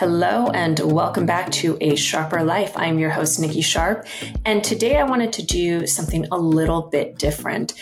Hello and welcome back to A Sharper Life. I'm your host, Nikki Sharp, and today I wanted to do something a little bit different.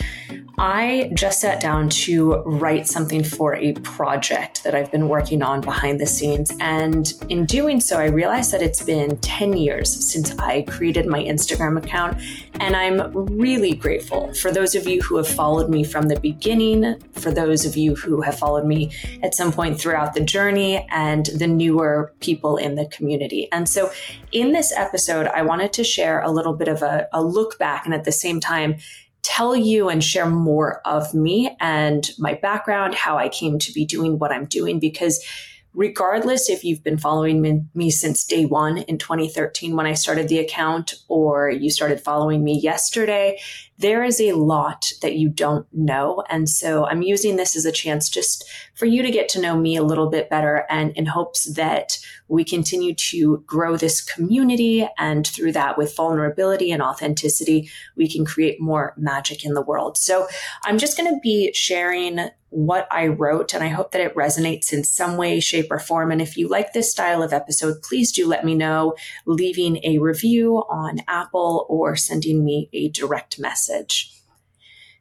I just sat down to write something for a project that I've been working on behind the scenes. And in doing so, I realized that it's been 10 years since I created my Instagram account. And I'm really grateful for those of you who have followed me from the beginning, for those of you who have followed me at some point throughout the journey, and the newer people in the community. And so in this episode, I wanted to share a little bit of a, a look back and at the same time, tell you and share more of me and my background, how I came to be doing what I'm doing, because regardless if you've been following me, me, since day one in 2013 when I started the account, or you started following me yesterday, there is a lot that you don't know. And so I'm using this as a chance just for you to get to know me a little bit better and in hopes that we continue to grow this community. And through that, with vulnerability and authenticity, we can create more magic in the world. So I'm just going to be sharing what I wrote, and I hope that it resonates in some way, shape, or form. And if you like this style of episode, please do let me know, leaving a review on Apple or sending me a direct message.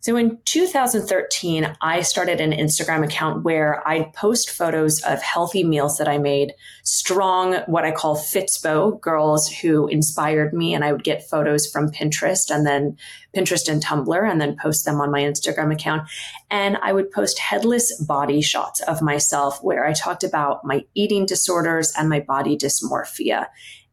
So in 2013, I started an Instagram account where I'd post photos of healthy meals that I made, strong, what I call Fitspo girls who inspired me. And I would get photos from Pinterest and then Pinterest and Tumblr and then post them on my Instagram account. And I would post headless body shots of myself where I talked about my eating disorders and my body dysmorphia.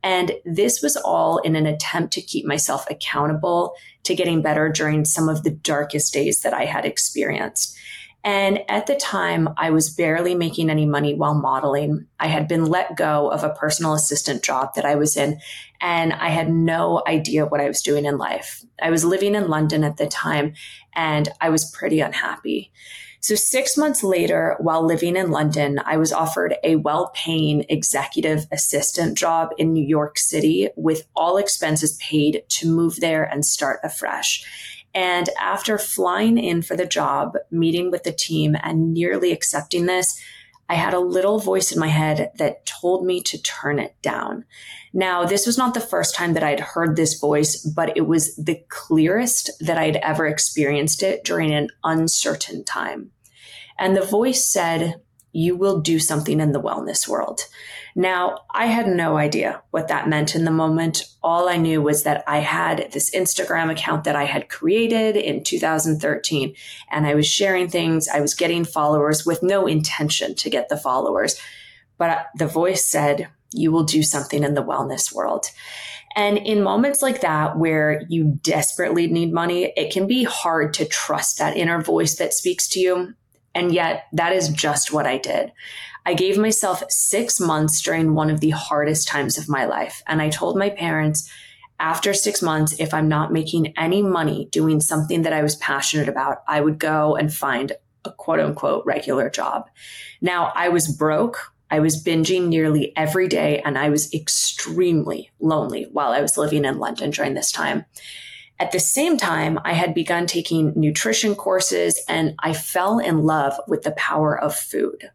And this was all in an attempt to keep myself accountable to getting better during some of the darkest days that I had experienced. And at the time, I was barely making any money while modeling. I had been let go of a personal assistant job that I was in, and I had no idea what I was doing in life. I was living in London at the time, and I was pretty unhappy. So, six months later, while living in London, I was offered a well paying executive assistant job in New York City with all expenses paid to move there and start afresh. And after flying in for the job, meeting with the team, and nearly accepting this, I had a little voice in my head that told me to turn it down. Now, this was not the first time that I'd heard this voice, but it was the clearest that I'd ever experienced it during an uncertain time. And the voice said, You will do something in the wellness world. Now, I had no idea what that meant in the moment. All I knew was that I had this Instagram account that I had created in 2013, and I was sharing things. I was getting followers with no intention to get the followers. But the voice said, You will do something in the wellness world. And in moments like that, where you desperately need money, it can be hard to trust that inner voice that speaks to you. And yet, that is just what I did. I gave myself six months during one of the hardest times of my life. And I told my parents, after six months, if I'm not making any money doing something that I was passionate about, I would go and find a quote unquote regular job. Now, I was broke. I was binging nearly every day and I was extremely lonely while I was living in London during this time. At the same time, I had begun taking nutrition courses and I fell in love with the power of food.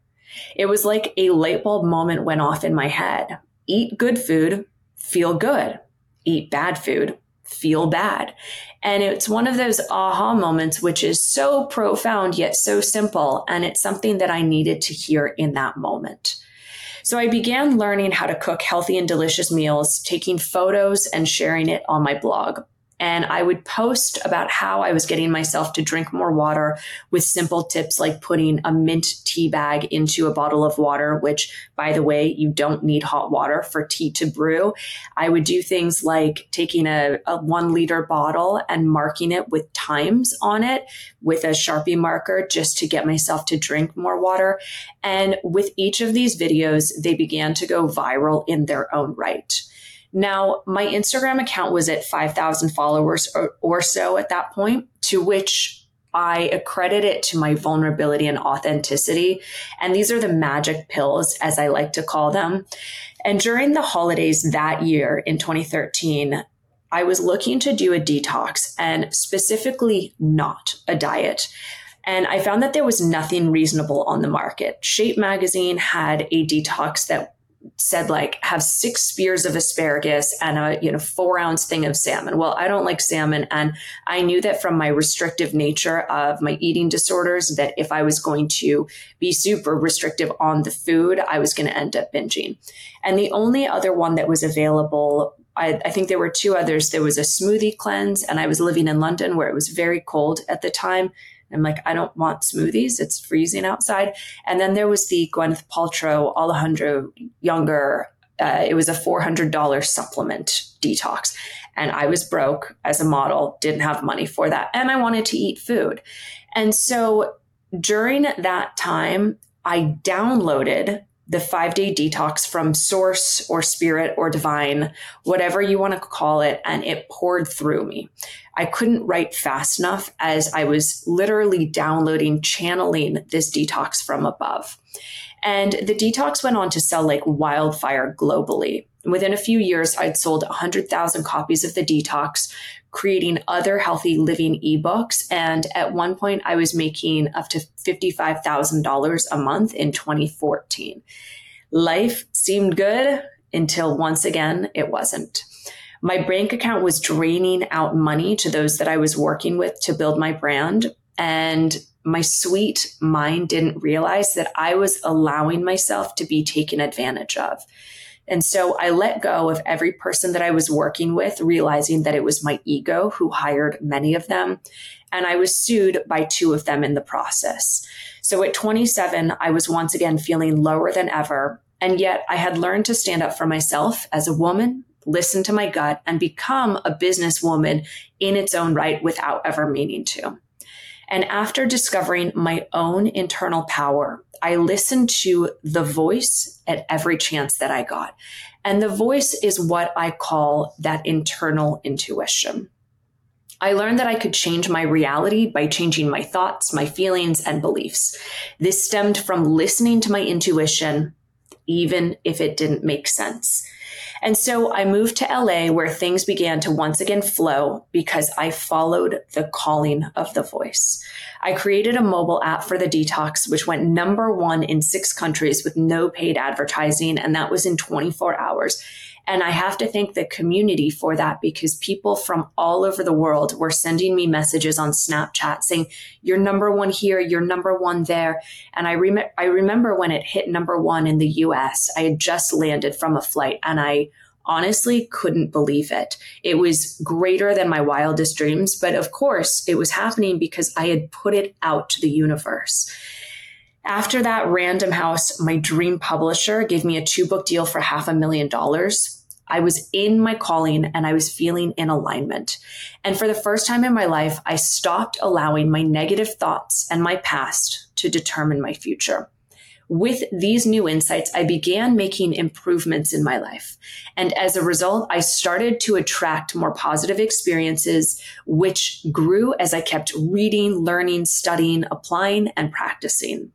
It was like a light bulb moment went off in my head. Eat good food, feel good. Eat bad food, feel bad. And it's one of those aha moments, which is so profound yet so simple. And it's something that I needed to hear in that moment. So I began learning how to cook healthy and delicious meals, taking photos and sharing it on my blog and I would post about how I was getting myself to drink more water with simple tips like putting a mint tea bag into a bottle of water, which, by the way, you don't need hot water for tea to brew. I would do things like taking a, a one liter bottle and marking it with times on it with a Sharpie marker just to get myself to drink more water. And with each of these videos, they began to go viral in their own right. Now, my Instagram account was at 5,000 followers or, or, so at that point, to which I accredit it to my vulnerability and authenticity. And these are the magic pills, as I like to call them. And during the holidays that year in 2013, I was looking to do a detox and specifically not a diet. And I found that there was nothing reasonable on the market. Shape magazine had a detox that said like have six spears of asparagus and a you know four ounce thing of salmon. Well i don't like salmon and i knew that from my restrictive nature of my eating disorders that if i was going to be super restrictive on the food i was going to end up binging. And the only other one that was available I, I think there were two others. There was a smoothie cleanse and i was living in london where it was very cold at the time I'm like, I don't want smoothies. It's freezing outside. And then there was the Gwyneth Paltrow, Alejandro Junger. Uh, it was a $400 supplement detox. And I was broke as a model, didn't have money for that. And I wanted to eat food. And so during that time, I downloaded the five day detox from source or spirit or divine, whatever you want to call it. And it poured through me. I couldn't write fast enough as I was literally downloading, channeling this detox from above. And the detox went on to sell like wildfire globally. Within a few years, I'd sold 100,000 copies of the detox, creating other healthy living ebooks. And at one point, I was making up to $55,000 a month in 2014. Life seemed good until once again, it wasn't. My bank account was draining out money to those that I was working with to build my brand. And my sweet mind didn't realize that I was allowing myself to be taken advantage of. And so I let go of every person that I was working with, realizing that it was my ego who hired many of them. And I was sued by two of them in the process. So at 27, I was once again feeling lower than ever. And yet I had learned to stand up for myself as a woman, listen to my gut, and become a businesswoman in its own right without ever meaning to. And after discovering my own internal power, I listened to the voice at every chance that I got. And the voice is what I call that internal intuition. I learned that I could change my reality by changing my thoughts, my feelings, and beliefs. This stemmed from listening to my intuition, even if it didn't make sense. And so I moved to LA where things began to once again flow because I followed the calling of the voice. I created a mobile app for the detox, which went number one in six countries with no paid advertising. And that was in 24 hours. And I have to thank the community for that because people from all over the world were sending me messages on Snapchat saying, you're number one here, you're number one there. And I, rem- I remember when it hit number one in the US, I had just landed from a flight and I honestly couldn't believe it. It was greater than my wildest dreams. But of course, it was happening because I had put it out to the universe. After that, Random House, my dream publisher, gave me a two book deal for half a million dollars. I was in my calling and I was feeling in alignment. And for the first time in my life, I stopped allowing my negative thoughts and my past to determine my future. With these new insights, I began making improvements in my life. And as a result, I started to attract more positive experiences, which grew as I kept reading, learning, studying, applying, and practicing.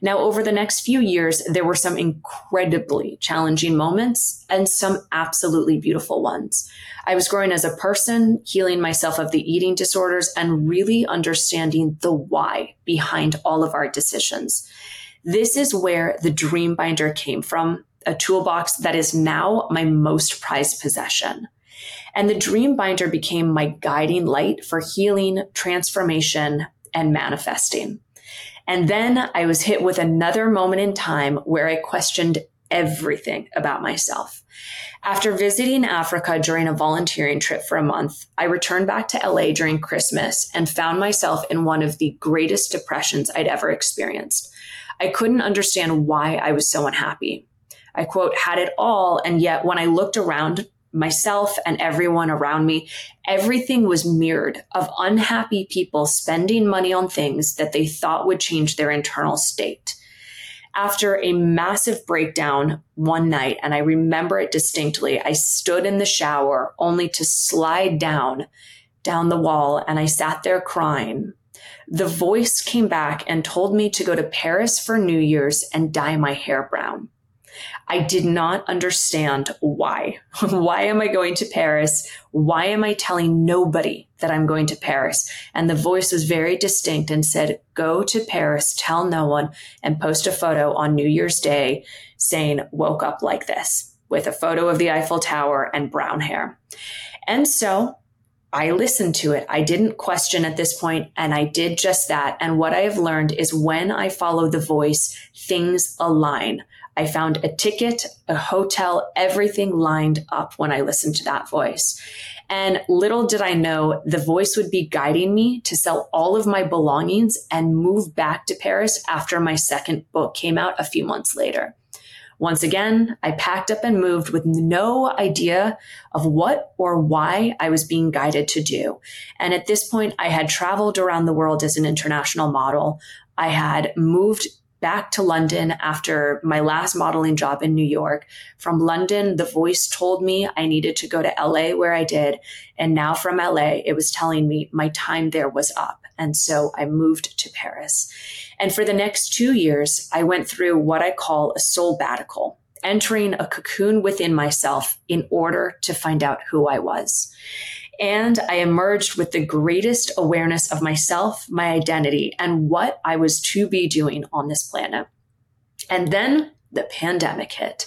Now, over the next few years, there were some incredibly challenging moments and some absolutely beautiful ones. I was growing as a person, healing myself of the eating disorders, and really understanding the why behind all of our decisions. This is where the Dream Binder came from, a toolbox that is now my most prized possession. And the Dream Binder became my guiding light for healing, transformation, and manifesting. And then I was hit with another moment in time where I questioned everything about myself. After visiting Africa during a volunteering trip for a month, I returned back to LA during Christmas and found myself in one of the greatest depressions I'd ever experienced. I couldn't understand why I was so unhappy. I quote, had it all. And yet when I looked around myself and everyone around me, everything was mirrored of unhappy people spending money on things that they thought would change their internal state. After a massive breakdown one night, and I remember it distinctly, I stood in the shower only to slide down, down the wall, and I sat there crying. The voice came back and told me to go to Paris for New Year's and dye my hair brown. I did not understand why. why am I going to Paris? Why am I telling nobody that I'm going to Paris? And the voice was very distinct and said, go to Paris, tell no one, and post a photo on New Year's Day saying, woke up like this with a photo of the Eiffel Tower and brown hair. And so I listened to it. I didn't question at this point, and I did just that. And what I have learned is when I follow the voice, things align. I found a ticket, a hotel, everything lined up when I listened to that voice. And little did I know the voice would be guiding me to sell all of my belongings and move back to Paris after my second book came out a few months later. Once again, I packed up and moved with no idea of what or why I was being guided to do. And at this point, I had traveled around the world as an international model. I had moved back to London after my last modeling job in New York. From London, the voice told me I needed to go to LA where I did. And now from LA, it was telling me my time there was up. And so I moved to Paris. And for the next two years, I went through what I call a soul batical, entering a cocoon within myself in order to find out who I was. And I emerged with the greatest awareness of myself, my identity, and what I was to be doing on this planet. And then the pandemic hit.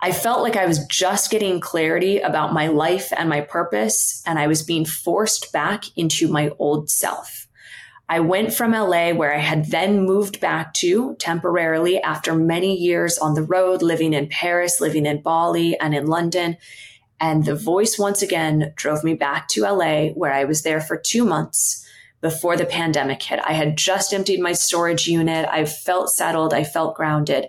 I felt like I was just getting clarity about my life and my purpose, and I was being forced back into my old self. I went from LA, where I had then moved back to temporarily after many years on the road, living in Paris, living in Bali, and in London. And the voice once again drove me back to LA, where I was there for two months before the pandemic hit. I had just emptied my storage unit. I felt settled. I felt grounded.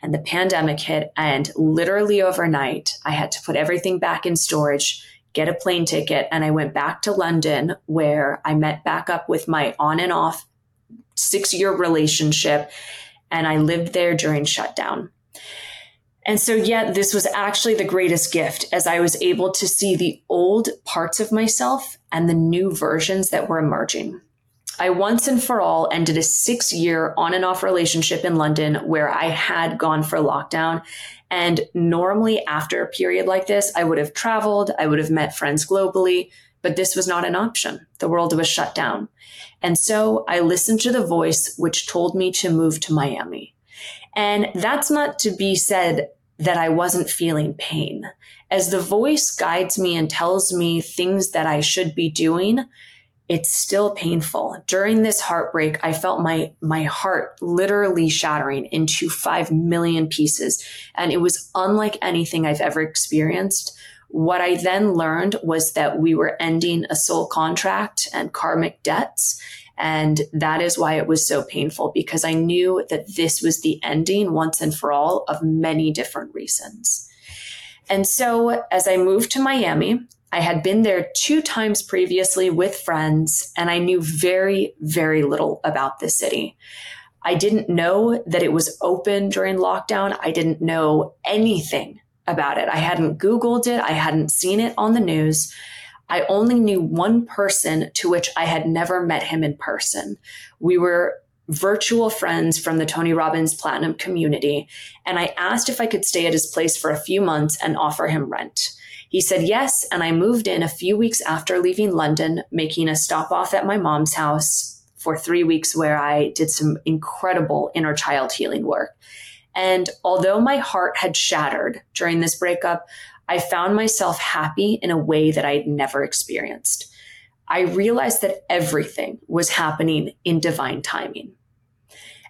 And the pandemic hit. And literally overnight, I had to put everything back in storage get a plane ticket, and I went back to London where I met back up with my on and off six year relationship. And I lived there during shutdown. And so, yet, this was actually the greatest gift as I was able to see the old parts of myself and the new versions that were emerging. I once and for all ended a six year on and off relationship in London where I had gone for lockdown. And normally, after a period like this, I would have traveled, I would have met friends globally, but this was not an option. The world was shut down. And so I listened to the voice which told me to move to Miami. And that's not to be said that I wasn't feeling pain. As the voice guides me and tells me things that I should be doing, it's still painful. During this heartbreak, I felt my, my heart literally shattering into 5 million pieces. And it was unlike anything I've ever experienced. What I then learned was that we were ending a soul contract and karmic debts. And that is why it was so painful because I knew that this was the ending once and for all of many different reasons. And so as I moved to Miami, I had been there two times previously with friends, and I knew very, very little about the city. I didn't know that it was open during lockdown. I didn't know anything about it. I hadn't Googled it. I hadn't seen it on the news. I only knew one person to which I had never met him in person. We were virtual friends from the Tony Robbins Platinum community, and I asked if I could stay at his place for a few months and offer him rent. He said yes, and I moved in a few weeks after leaving London, making a stop off at my mom's house for three weeks where I did some incredible inner child healing work. And although my heart had shattered during this breakup, I found myself happy in a way that I had never experienced. I realized that everything was happening in divine timing.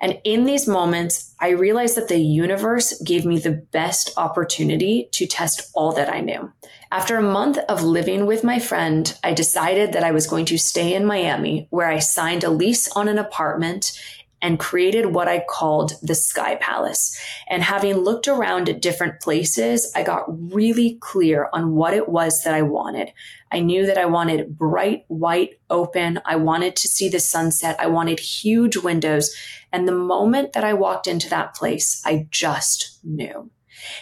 And in these moments, I realized that the universe gave me the best opportunity to test all that I knew. After a month of living with my friend, I decided that I was going to stay in Miami, where I signed a lease on an apartment and created what I called the Sky Palace. And having looked around at different places, I got really clear on what it was that I wanted. I knew that I wanted bright, white, open. I wanted to see the sunset. I wanted huge windows. And the moment that I walked into that place, I just knew.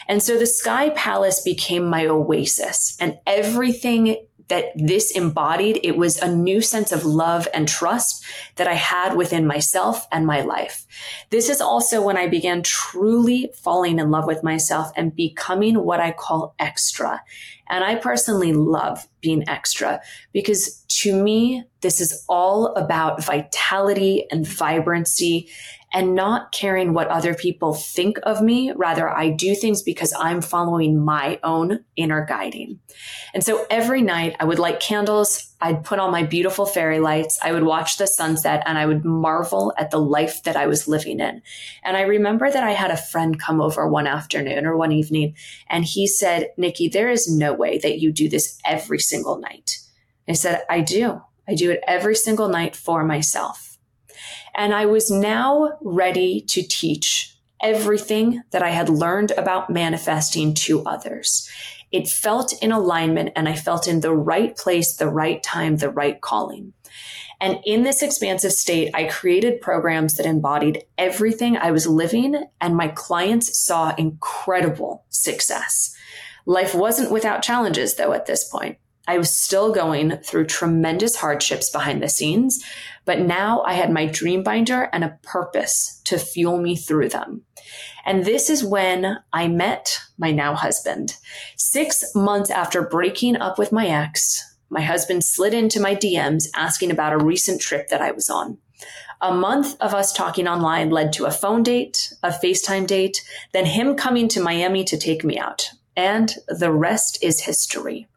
And so the Sky Palace became my oasis and everything that this embodied. It was a new sense of love and trust that I had within myself and my life. This is also when I began truly falling in love with myself and becoming what I call extra. And I personally love being extra because to me, this is all about vitality and vibrancy and not caring what other people think of me. Rather, I do things because I'm following my own inner guiding. And so every night I would light candles. I'd put on my beautiful fairy lights. I would watch the sunset and I would marvel at the life that I was living in. And I remember that I had a friend come over one afternoon or one evening and he said, Nikki, there is no way that you do this every single night. I said, I do. I do it every single night for myself. And I was now ready to teach everything that I had learned about manifesting to others. It felt in alignment and I felt in the right place, the right time, the right calling. And in this expansive state, I created programs that embodied everything I was living, and my clients saw incredible success. Life wasn't without challenges, though, at this point. I was still going through tremendous hardships behind the scenes, but now I had my dream binder and a purpose to fuel me through them. And this is when I met my now husband. Six months after breaking up with my ex, my husband slid into my DMs asking about a recent trip that I was on. A month of us talking online led to a phone date, a FaceTime date, then him coming to Miami to take me out. And the rest is history.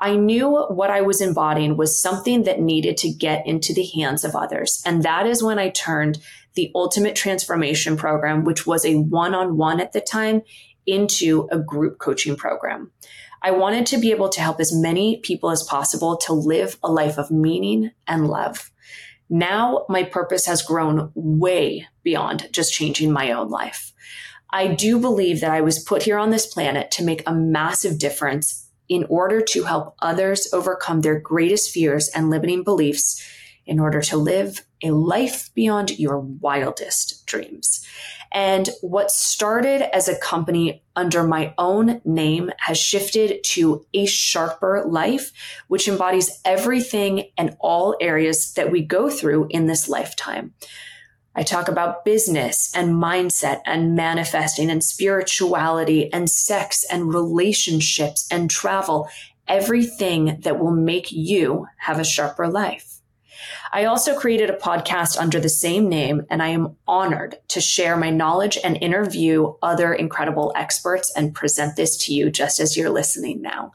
I knew what I was embodying was something that needed to get into the hands of others. And that is when I turned the Ultimate Transformation Program, which was a one on one at the time, into a group coaching program. I wanted to be able to help as many people as possible to live a life of meaning and love. Now my purpose has grown way beyond just changing my own life. I do believe that I was put here on this planet to make a massive difference in order to help others overcome their greatest fears and limiting beliefs in order to live a life beyond your wildest dreams. And what started as a company under my own name has shifted to a sharper life, which embodies everything and all areas that we go through in this lifetime. I talk about business and mindset and manifesting and spirituality and sex and relationships and travel, everything that will make you have a sharper life. I also created a podcast under the same name, and I am honored to share my knowledge and interview other incredible experts and present this to you just as you're listening now.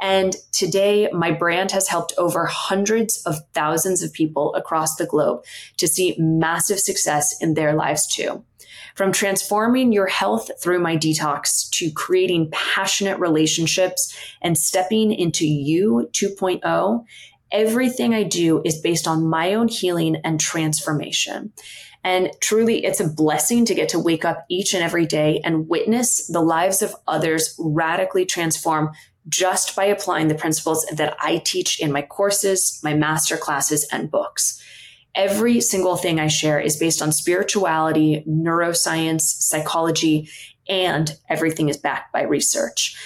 And today, my brand has helped over hundreds of thousands of people across the globe to see massive success in their lives too. From transforming your health through my detox to creating passionate relationships and stepping into you 2.0 everything I do is based on my own healing and transformation. And truly, it's a blessing to get to wake up each and every day and witness the lives of others radically transform just by applying the principles that I teach in my courses, my master classes, and books. Every single thing I share is based on spirituality, neuroscience, psychology, and everything is backed by research.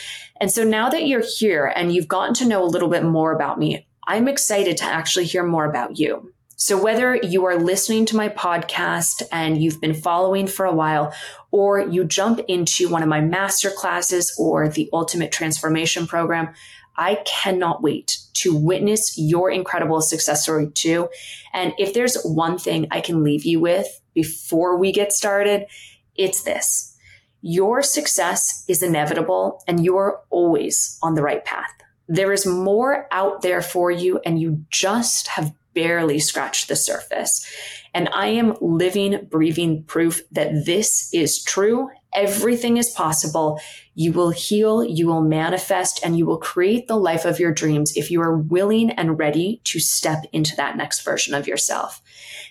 And so now that you're here and you've gotten to know a little bit more about me, I'm excited to actually hear more about you. So, whether you are listening to my podcast and you've been following for a while, or you jump into one of my master classes or the Ultimate Transformation Program, I cannot wait to witness your incredible success story too. And if there's one thing I can leave you with before we get started, it's this your success is inevitable and you're always on the right path. There is more out there for you, and you just have barely scratched the surface. And I am living, breathing proof that this is true. Everything is possible. You will heal, you will manifest, and you will create the life of your dreams if you are willing and ready to step into that next version of yourself.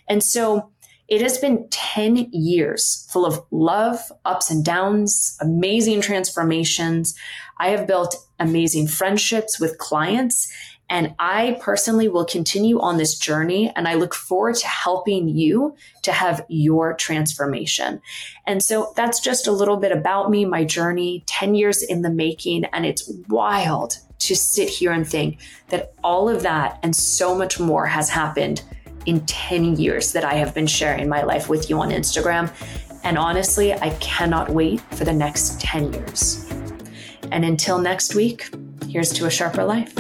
And so, it has been 10 years full of love, ups and downs, amazing transformations. I have built amazing friendships with clients. And I personally will continue on this journey and I look forward to helping you to have your transformation. And so that's just a little bit about me, my journey, 10 years in the making. And it's wild to sit here and think that all of that and so much more has happened in 10 years that I have been sharing my life with you on Instagram. And honestly, I cannot wait for the next 10 years. And until next week, here's to a sharper life.